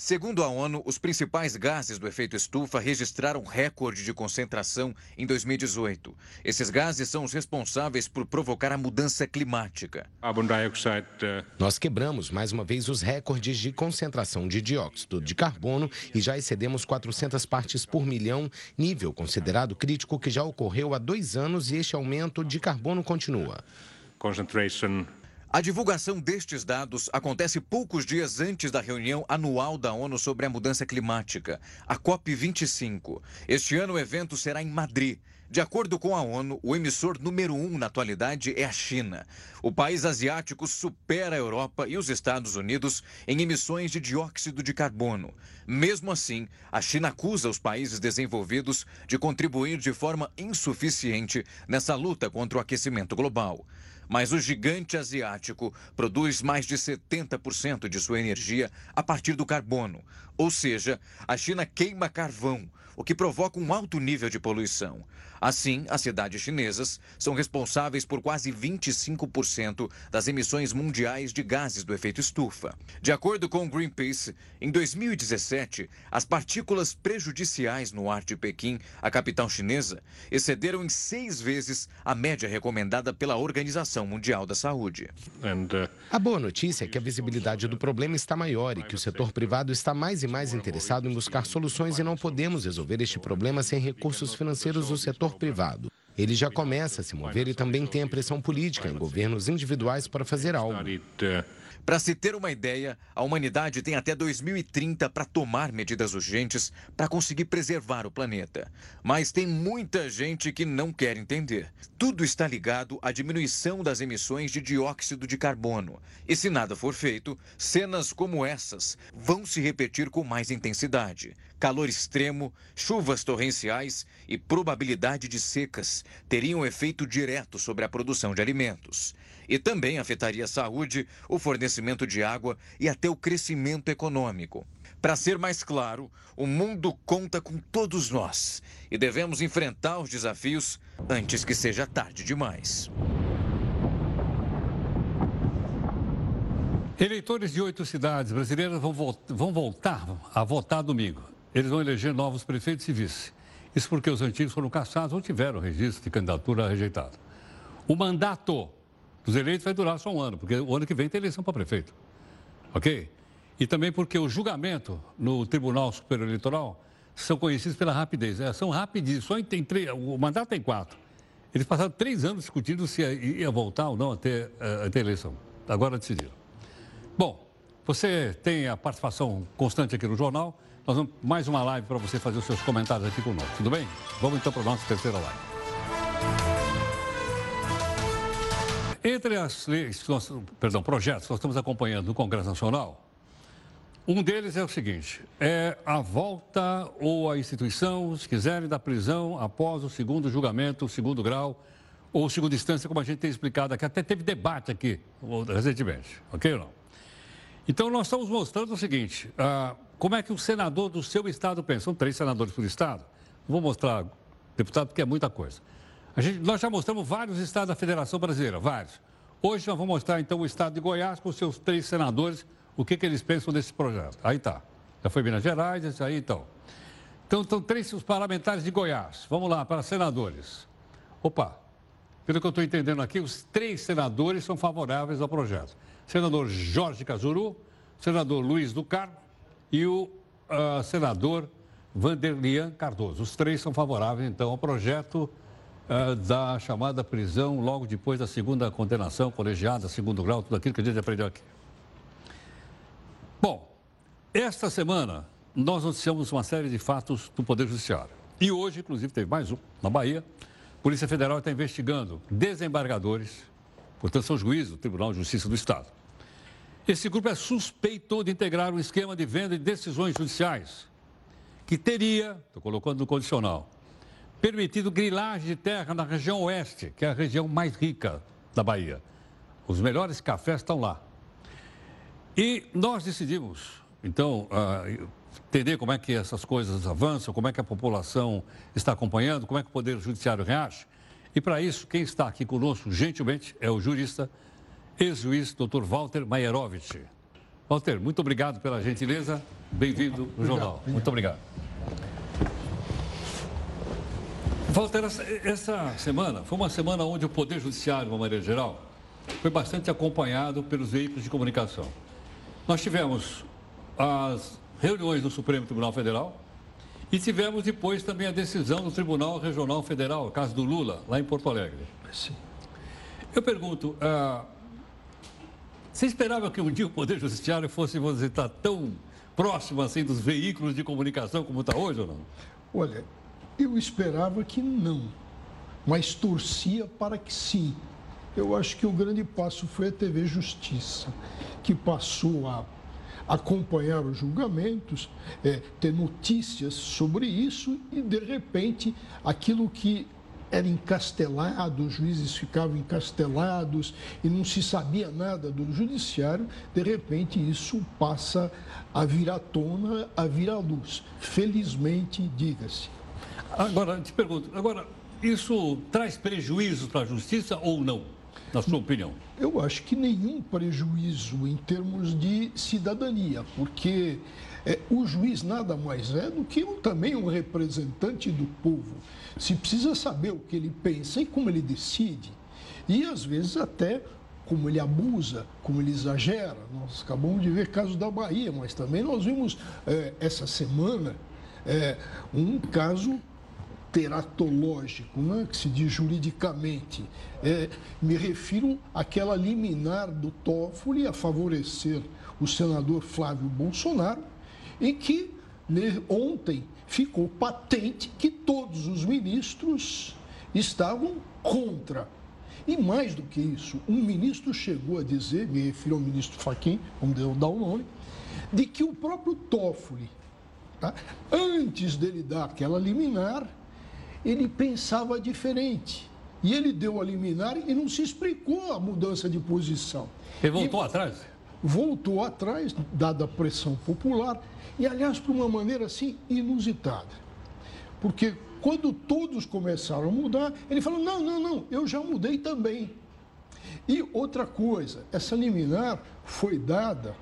Segundo a ONU, os principais gases do efeito estufa registraram recorde de concentração em 2018. Esses gases são os responsáveis por provocar a mudança climática. Uh, Nós quebramos mais uma vez os recordes de concentração de dióxido de carbono e já excedemos 400 partes por milhão, nível considerado crítico que já ocorreu há dois anos e este aumento de carbono continua. A divulgação destes dados acontece poucos dias antes da reunião anual da ONU sobre a mudança climática, a COP25. Este ano o evento será em Madrid. De acordo com a ONU, o emissor número um na atualidade é a China. O país asiático supera a Europa e os Estados Unidos em emissões de dióxido de carbono. Mesmo assim, a China acusa os países desenvolvidos de contribuir de forma insuficiente nessa luta contra o aquecimento global. Mas o gigante asiático produz mais de 70% de sua energia a partir do carbono. Ou seja, a China queima carvão, o que provoca um alto nível de poluição. Assim, as cidades chinesas são responsáveis por quase 25% das emissões mundiais de gases do efeito estufa. De acordo com o Greenpeace, em 2017, as partículas prejudiciais no ar de Pequim, a capital chinesa, excederam em seis vezes a média recomendada pela Organização Mundial da Saúde. Uh, a boa notícia é que a visibilidade do problema está maior e que o setor privado está mais e mais interessado em buscar soluções e não podemos resolver este problema sem recursos financeiros do setor setor privado. Ele já começa a se mover e também tem a pressão política em governos individuais para fazer algo. Para se ter uma ideia, a humanidade tem até 2030 para tomar medidas urgentes para conseguir preservar o planeta. Mas tem muita gente que não quer entender. Tudo está ligado à diminuição das emissões de dióxido de carbono. E se nada for feito, cenas como essas vão se repetir com mais intensidade. Calor extremo, chuvas torrenciais e probabilidade de secas teriam efeito direto sobre a produção de alimentos e também afetaria a saúde, o fornecimento de água e até o crescimento econômico. Para ser mais claro, o mundo conta com todos nós e devemos enfrentar os desafios antes que seja tarde demais. Eleitores de oito cidades brasileiras vão, vão voltar a votar domingo. Eles vão eleger novos prefeitos e vice. Isso porque os antigos foram caçados ou tiveram registro de candidatura rejeitado. O mandato os eleitos vai durar só um ano, porque o ano que vem tem eleição para prefeito. Ok? E também porque o julgamento no Tribunal Superior Eleitoral são conhecidos pela rapidez. É, são rapidíssimos. Só tem três, o mandato tem quatro. Eles passaram três anos discutindo se ia voltar ou não a ter, eh, a ter eleição. Agora decidiram. Bom, você tem a participação constante aqui no jornal Nós vamos mais uma live para você fazer os seus comentários aqui conosco, tudo bem? Vamos então para a nossa terceira live. Entre as leis, nós, perdão, projetos que nós estamos acompanhando no Congresso Nacional, um deles é o seguinte: é a volta ou a instituição, se quiserem, da prisão após o segundo julgamento, o segundo grau ou segunda instância, como a gente tem explicado aqui. Até teve debate aqui recentemente, ok ou não? Então, nós estamos mostrando o seguinte: ah, como é que o senador do seu estado pensa? São três senadores por estado. Vou mostrar, deputado, porque é muita coisa. Gente, nós já mostramos vários estados da Federação Brasileira, vários. Hoje nós vamos mostrar, então, o estado de Goiás com seus três senadores o que, que eles pensam desse projeto. Aí está. Já foi Minas Gerais, isso aí então. Então, estão três os parlamentares de Goiás. Vamos lá, para senadores. Opa, pelo que eu estou entendendo aqui, os três senadores são favoráveis ao projeto. Senador Jorge Casuru, senador Luiz do Carmo e o uh, senador Vanderlian Cardoso. Os três são favoráveis, então, ao projeto uh, da chamada prisão logo depois da segunda condenação colegiada, segundo grau, tudo aquilo que a gente aprendeu aqui. Bom, esta semana nós noticiamos uma série de fatos do Poder Judiciário. E hoje, inclusive, teve mais um na Bahia. A Polícia Federal está investigando desembargadores, portanto, são juízes do Tribunal de Justiça do Estado. Esse grupo é suspeito de integrar um esquema de venda de decisões judiciais que teria, estou colocando no condicional, permitido grilagem de terra na região oeste, que é a região mais rica da Bahia. Os melhores cafés estão lá. E nós decidimos, então, uh, entender como é que essas coisas avançam, como é que a população está acompanhando, como é que o Poder Judiciário reage. E para isso, quem está aqui conosco, gentilmente, é o jurista, ex-juiz, doutor Walter Maierovitch. Walter, muito obrigado pela gentileza. Bem-vindo no jornal. Muito obrigado. Walter, essa, semana foi uma semana onde o Poder Judiciário, de uma maneira geral, foi bastante acompanhado pelos veículos de comunicação. Nós tivemos as reuniões do Supremo Tribunal Federal e tivemos depois também a decisão do Tribunal Regional Federal, o caso do Lula, lá em Porto Alegre. Sim. Eu pergunto, ah, você esperava que um dia o Poder Judiciário fosse, vamos dizer, estar tão próximo assim dos veículos de comunicação como está hoje ou não? Olha, eu esperava que não, mas torcia para que sim. Eu acho que o grande passo foi a TV Justiça, que passou a acompanhar os julgamentos, é, ter notícias sobre isso e, de repente, aquilo que era encastelado, os juízes ficavam encastelados e não se sabia nada do judiciário, de repente isso passa a vir à tona, a vir à luz. Felizmente, diga-se. Agora, te pergunto, agora, isso traz prejuízo para a justiça ou não? na sua opinião? Eu acho que nenhum prejuízo em termos de cidadania, porque é, o juiz nada mais é do que um, também um representante do povo. Se precisa saber o que ele pensa e como ele decide, e às vezes até como ele abusa, como ele exagera. Nós acabamos de ver casos da Bahia, mas também nós vimos é, essa semana é, um caso teratológico, né, que se diz juridicamente. É, me refiro àquela liminar do Toffoli a favorecer o senador Flávio Bolsonaro, em que né, ontem ficou patente que todos os ministros estavam contra. E mais do que isso, um ministro chegou a dizer, me refiro ao ministro Fachin, vamos dar o nome, de que o próprio Toffoli, tá, antes dele dar aquela liminar, ele pensava diferente. E ele deu a liminar e não se explicou a mudança de posição. Ele voltou e, atrás? Voltou atrás, dada a pressão popular, e aliás, por uma maneira assim inusitada. Porque quando todos começaram a mudar, ele falou: não, não, não, eu já mudei também. E outra coisa, essa liminar foi dada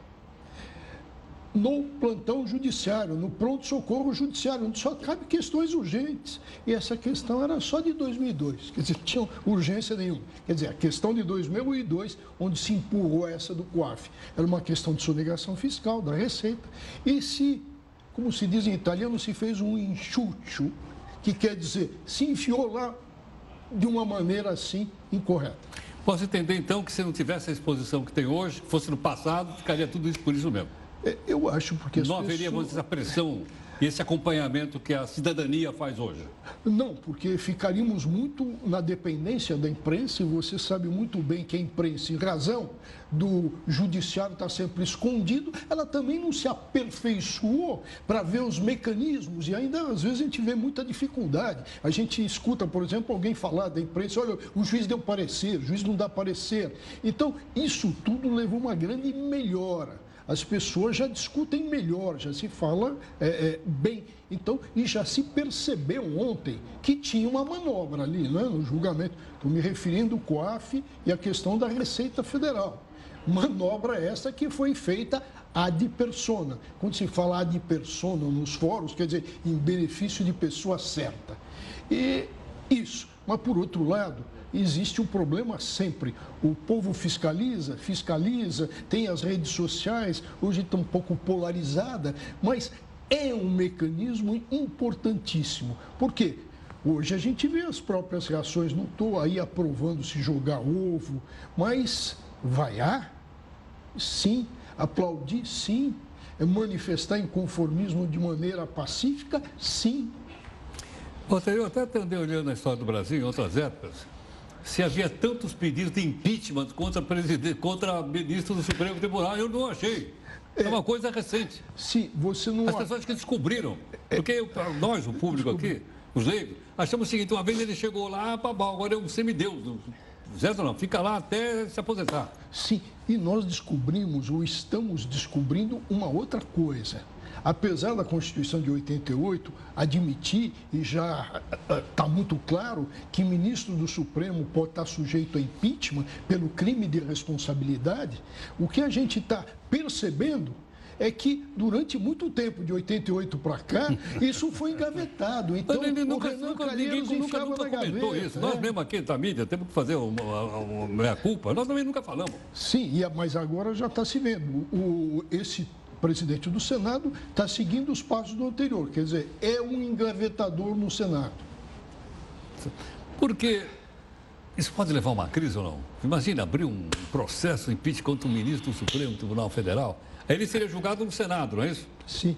no plantão judiciário, no pronto-socorro judiciário, onde só cabe questões urgentes. E essa questão era só de 2002, quer dizer, tinha urgência nenhuma. Quer dizer, a questão de 2002, onde se empurrou essa do COAF, era uma questão de sonegação fiscal, da Receita. E se, como se diz em italiano, se fez um enxúcio, que quer dizer, se enfiou lá de uma maneira assim incorreta. Posso entender então que se não tivesse a exposição que tem hoje, fosse no passado, ficaria tudo isso por isso mesmo. É, eu acho porque Não haveria pessoas... essa pressão e esse acompanhamento que a cidadania faz hoje? Não, porque ficaríamos muito na dependência da imprensa, e você sabe muito bem que a imprensa, em razão do judiciário estar sempre escondido, ela também não se aperfeiçoou para ver os mecanismos, e ainda às vezes a gente vê muita dificuldade. A gente escuta, por exemplo, alguém falar da imprensa, olha, o juiz deu parecer, o juiz não dá parecer. Então, isso tudo levou uma grande melhora as pessoas já discutem melhor, já se fala é, é, bem. Então, e já se percebeu ontem que tinha uma manobra ali, né, no julgamento. Estou me referindo ao COAF e à questão da Receita Federal. Manobra essa que foi feita ad persona. Quando se fala ad persona nos fóruns, quer dizer, em benefício de pessoa certa. E isso. Mas, por outro lado, existe um problema sempre. O povo fiscaliza, fiscaliza, tem as redes sociais, hoje está um pouco polarizada, mas é um mecanismo importantíssimo. Por quê? Hoje a gente vê as próprias reações, não estou aí aprovando se jogar ovo, mas vaiar? Sim. Aplaudir? Sim. Manifestar inconformismo de maneira pacífica? Sim. Você, eu até andei olhando a história do Brasil em outras épocas se havia tantos pedidos de impeachment contra, presidente, contra ministro do Supremo Tribunal. Eu não achei. É uma coisa recente. Sim, você não. As pessoas que descobriram. Porque nós, o público aqui, os leigos, achamos o seguinte: uma vez ele chegou lá, babá, agora é um semideus. Certo não? Fica lá até se aposentar. Sim, e nós descobrimos, ou estamos descobrindo, uma outra coisa apesar da Constituição de 88 admitir, e já está muito claro, que ministro do Supremo pode estar sujeito a impeachment pelo crime de responsabilidade, o que a gente está percebendo é que durante muito tempo, de 88 para cá, isso foi engavetado. Então, Mas, nunca, o Renan nunca, ninguém, nunca, nunca comentou gaveta, isso. É? Nós mesmo aqui da mídia temos que fazer uma, uma, uma culpa. Nós também nunca falamos. Sim, mas agora já está se vendo. O, esse presidente do Senado está seguindo os passos do anterior, quer dizer, é um engavetador no Senado. Porque isso pode levar a uma crise ou não? Imagina abrir um processo impeachment contra um ministro do Supremo Tribunal Federal. Aí ele seria julgado no Senado, não é isso? Sim.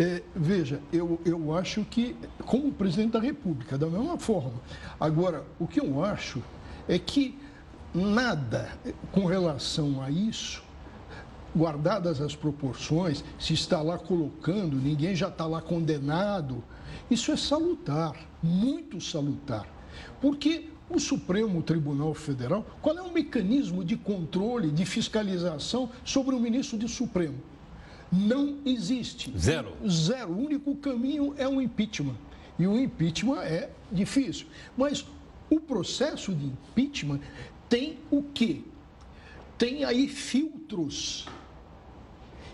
É, veja, eu, eu acho que, como presidente da República, da mesma forma. Agora, o que eu acho é que nada com relação a isso guardadas as proporções, se está lá colocando, ninguém já está lá condenado. Isso é salutar, muito salutar. Porque o Supremo Tribunal Federal, qual é o mecanismo de controle, de fiscalização sobre o ministro do Supremo? Não existe. Zero. Zero. O único caminho é o impeachment. E o impeachment é difícil. Mas o processo de impeachment tem o quê? Tem aí filtros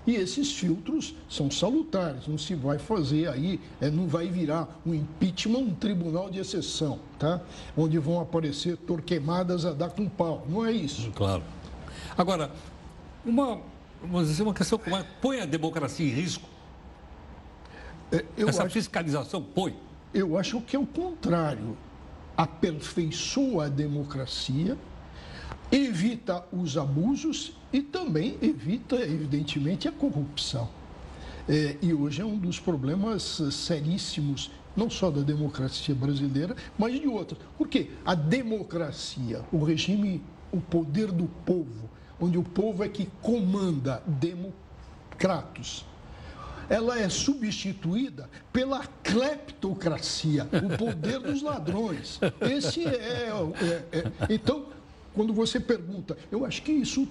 e esses filtros são salutares, não se vai fazer aí, é, não vai virar um impeachment, um tribunal de exceção, tá? Onde vão aparecer torquemadas a dar com pau. Não é isso. Claro. Agora, uma, vamos dizer, uma questão como é, põe a democracia em risco? É, Essa acho, fiscalização põe? Eu acho que é o contrário. Aperfeiçoa a democracia evita os abusos e também evita, evidentemente, a corrupção. É, e hoje é um dos problemas seríssimos, não só da democracia brasileira, mas de outras. Porque a democracia, o regime, o poder do povo, onde o povo é que comanda democratos, ela é substituída pela cleptocracia, o poder dos ladrões. Esse é, é, é então quando você pergunta, eu acho que isso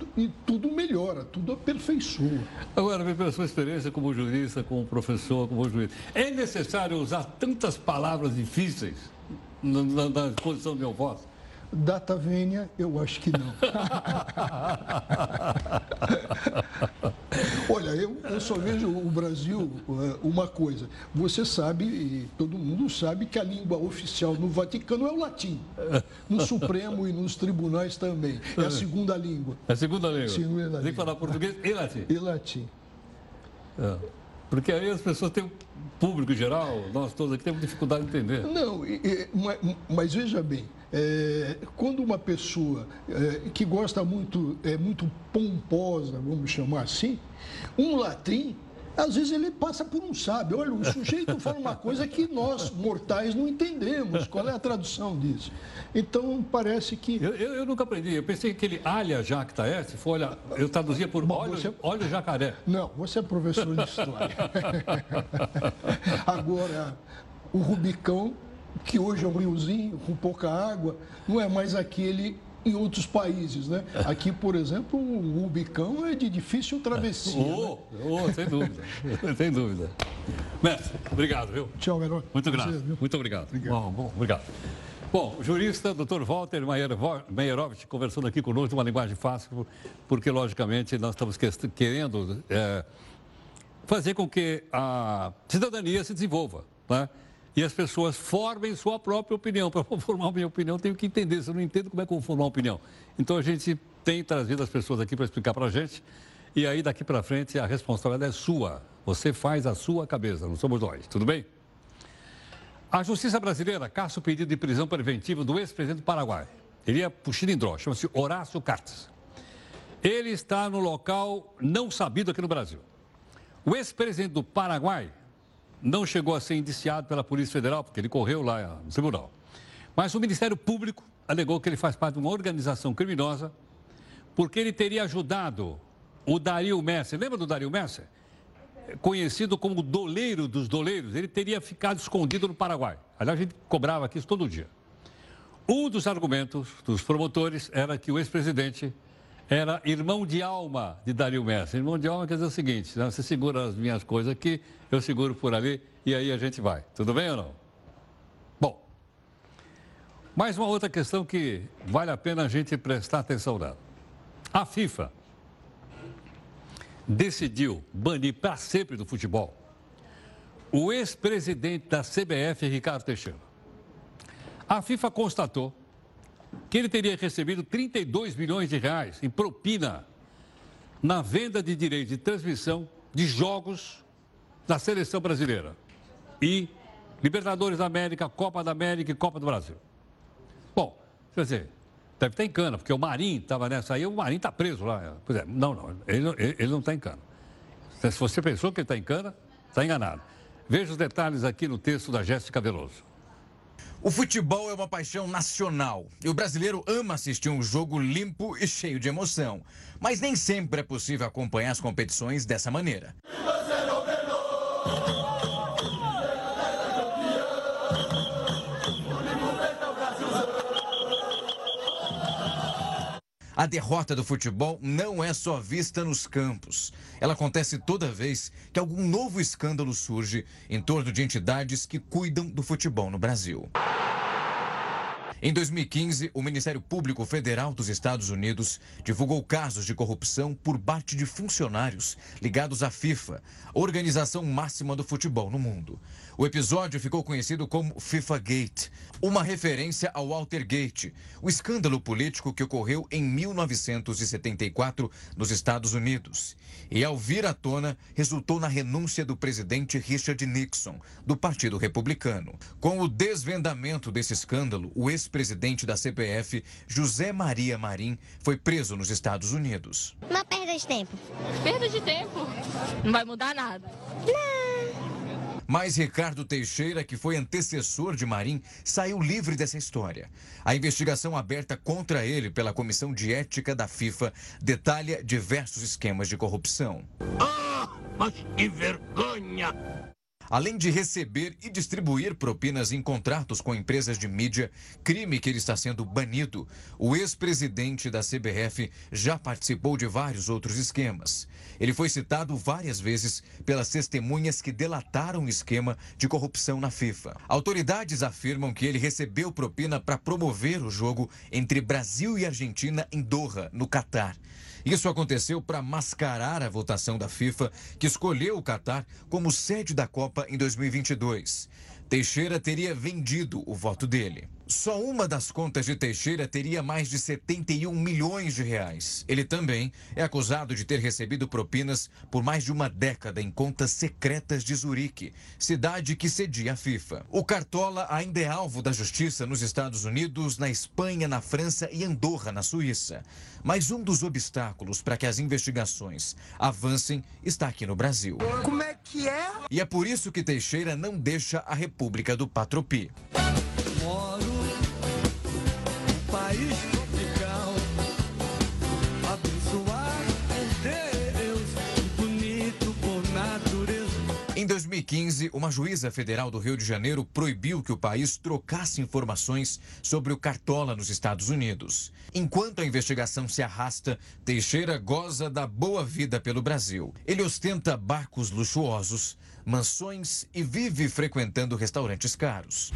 tudo melhora, tudo aperfeiçoa. Agora, pela sua experiência como jurista, como professor, como juiz, é necessário usar tantas palavras difíceis na, na, na exposição do meu voto? Data vênia, eu acho que não. Olha, eu, eu, só vejo o Brasil eh, uma coisa. Você sabe, e todo mundo sabe, que a língua oficial no Vaticano é o latim. No Supremo e nos tribunais também. É a segunda língua. É a segunda língua. Segunda língua. Tem que falar português e latim. E latim. É. Porque aí as pessoas têm, público geral, nós todos aqui temos dificuldade de entender. Não, mas, mas veja bem, É, quando uma pessoa é, que gosta muito, é muito pomposa, vamos chamar assim, um latrim às vezes ele passa por um sábio. Olha, o sujeito fala uma coisa que nós, mortais, não entendemos. Qual é a tradução disso? Então, parece que... Eu, eu, eu nunca aprendi. Eu pensei que ele alha jacta é, se for, olha, eu traduzia por Bom, óleo, você... óleo jacaré. Não, você é professor de história. Agora, o Rubicão, que hoje é um riozinho com pouca água, não é mais aquele em outros países, né? Aqui, por exemplo, o Rubicão é de difícil travessia. Oh, né? oh sem dúvida, sem dúvida. Mestre, obrigado, viu? Tchau, garoto. Muito grato, muito obrigado. obrigado. Bom, bom, obrigado. Bom, o jurista, doutor Walter Meyerovich, conversando aqui conosco uma linguagem fácil, porque, logicamente, nós estamos querendo é, fazer com que a cidadania se desenvolva, né? E as pessoas formem sua própria opinião. Para formar minha opinião, tenho que entender. Se eu não entendo, como é que eu vou formar uma opinião? Então, a gente tem trazido as pessoas aqui para explicar para a gente. E aí, daqui para frente, a responsabilidade é sua. Você faz a sua cabeça, não somos nós. Tudo bem? A Justiça Brasileira caça o pedido de prisão preventiva do ex-presidente do Paraguai. Ele é o chama-se Horácio Cartes. Ele está no local não sabido aqui no Brasil. O ex-presidente do Paraguai não chegou a ser indiciado pela Polícia Federal, porque ele correu lá no tribunal. Mas o Ministério Público alegou que ele faz parte de uma organização criminosa, porque ele teria ajudado o Dario Messer. Lembra do Dario Messer? Conhecido como doleiro dos doleiros, ele teria ficado escondido no Paraguai. Aliás, a gente cobrava aqui isso todo dia. Um dos argumentos dos promotores era que o ex-presidente era irmão de alma de Dario Messi. Irmão de alma quer dizer o seguinte: né? você segura as minhas coisas aqui, eu seguro por ali e aí a gente vai. Tudo bem ou não? Bom, mais uma outra questão que vale a pena a gente prestar atenção nela. A FIFA decidiu banir para sempre do futebol o ex-presidente da CBF, Ricardo Teixeira. A FIFA constatou que ele teria recebido 32 milhões de reais em propina na venda de direitos de transmissão de jogos da seleção brasileira e Libertadores da América, Copa da América e Copa do Brasil. Bom, quer dizer, deve estar em cana, porque o Marinho estava nessa aí, o Marinho está preso lá. Pois é, não, não, ele, não está em cana. Se você pensou que ele está em cana, está enganado. Veja os detalhes aqui no texto da Jéssica Veloso. O futebol é uma paixão nacional e o brasileiro ama assistir um jogo limpo e cheio de emoção. Mas nem sempre é possível acompanhar as competições dessa maneira. A derrota do futebol não é só vista nos campos. Ela acontece toda vez que algum novo escândalo surge em torno de entidades que cuidam do futebol no Brasil. Em 2015, o Ministério Público Federal dos Estados Unidos divulgou casos de corrupção por parte de funcionários ligados à FIFA, organização máxima do futebol no mundo. O episódio ficou conhecido como FIFA Gate, uma referência ao Walter Gate, o escândalo político que ocorreu em 1974 nos Estados Unidos. E ao vir à tona, resultou na renúncia do presidente Richard Nixon, do Partido Republicano. Com o desvendamento desse escândalo, o ex-presidente da CPF, José Maria Marim, foi preso nos Estados Unidos. Uma perda de tempo. Perda de tempo? Não vai mudar nada. Não. Mas Ricardo Teixeira, que foi antecessor de Marim, saiu livre dessa história. A investigação aberta contra ele pela Comissão de Ética da FIFA detalha diversos esquemas de corrupção. Ah, mas que vergonha! Além de receber e distribuir propinas em contratos com empresas de mídia, crime que ele está sendo banido, o ex-presidente da CBF já participou de vários outros esquemas. Ele foi citado várias vezes pelas testemunhas que delataram o esquema de corrupção na FIFA. Autoridades afirmam que ele recebeu propina para promover o jogo entre Brasil e Argentina em Doha, no Catar. Isso aconteceu para mascarar a votação da FIFA, que escolheu o Catar como sede da Copa em 2022. Teixeira teria vendido o voto dele. Só uma das contas de Teixeira teria mais de 71 milhões de reais. Ele também é acusado de ter recebido propinas por mais de uma década em contas secretas de Zurique, cidade que cedia a FIFA. O Cartola ainda é alvo da justiça nos Estados Unidos, na Espanha, na França e Andorra, na Suíça. Mas um dos obstáculos para que as investigações avancem está aqui no Brasil. Como é que é? E é por isso que Teixeira não deixa a República do Patropi. Moro 2015, uma juíza federal do Rio de Janeiro proibiu que o país trocasse informações sobre o Cartola nos Estados Unidos. Enquanto a investigação se arrasta, Teixeira goza da boa vida pelo Brasil. Ele ostenta barcos luxuosos, mansões e vive frequentando restaurantes caros.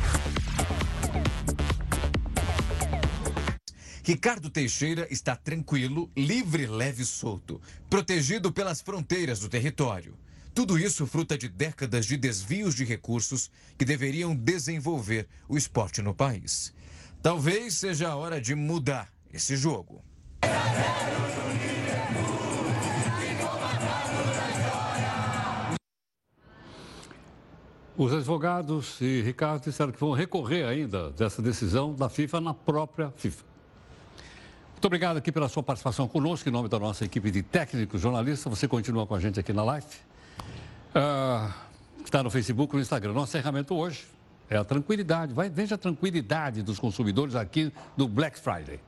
Ricardo Teixeira está tranquilo, livre, leve e solto, protegido pelas fronteiras do território. Tudo isso fruta de décadas de desvios de recursos que deveriam desenvolver o esporte no país. Talvez seja a hora de mudar esse jogo. Os advogados e Ricardo disseram que vão recorrer ainda dessa decisão da FIFA na própria FIFA. Muito obrigado aqui pela sua participação conosco, em nome da nossa equipe de técnicos, jornalistas. Você continua com a gente aqui na live. Ah, está no Facebook no Instagram. Nosso encerramento hoje é a tranquilidade. Vai, veja a tranquilidade dos consumidores aqui do Black Friday.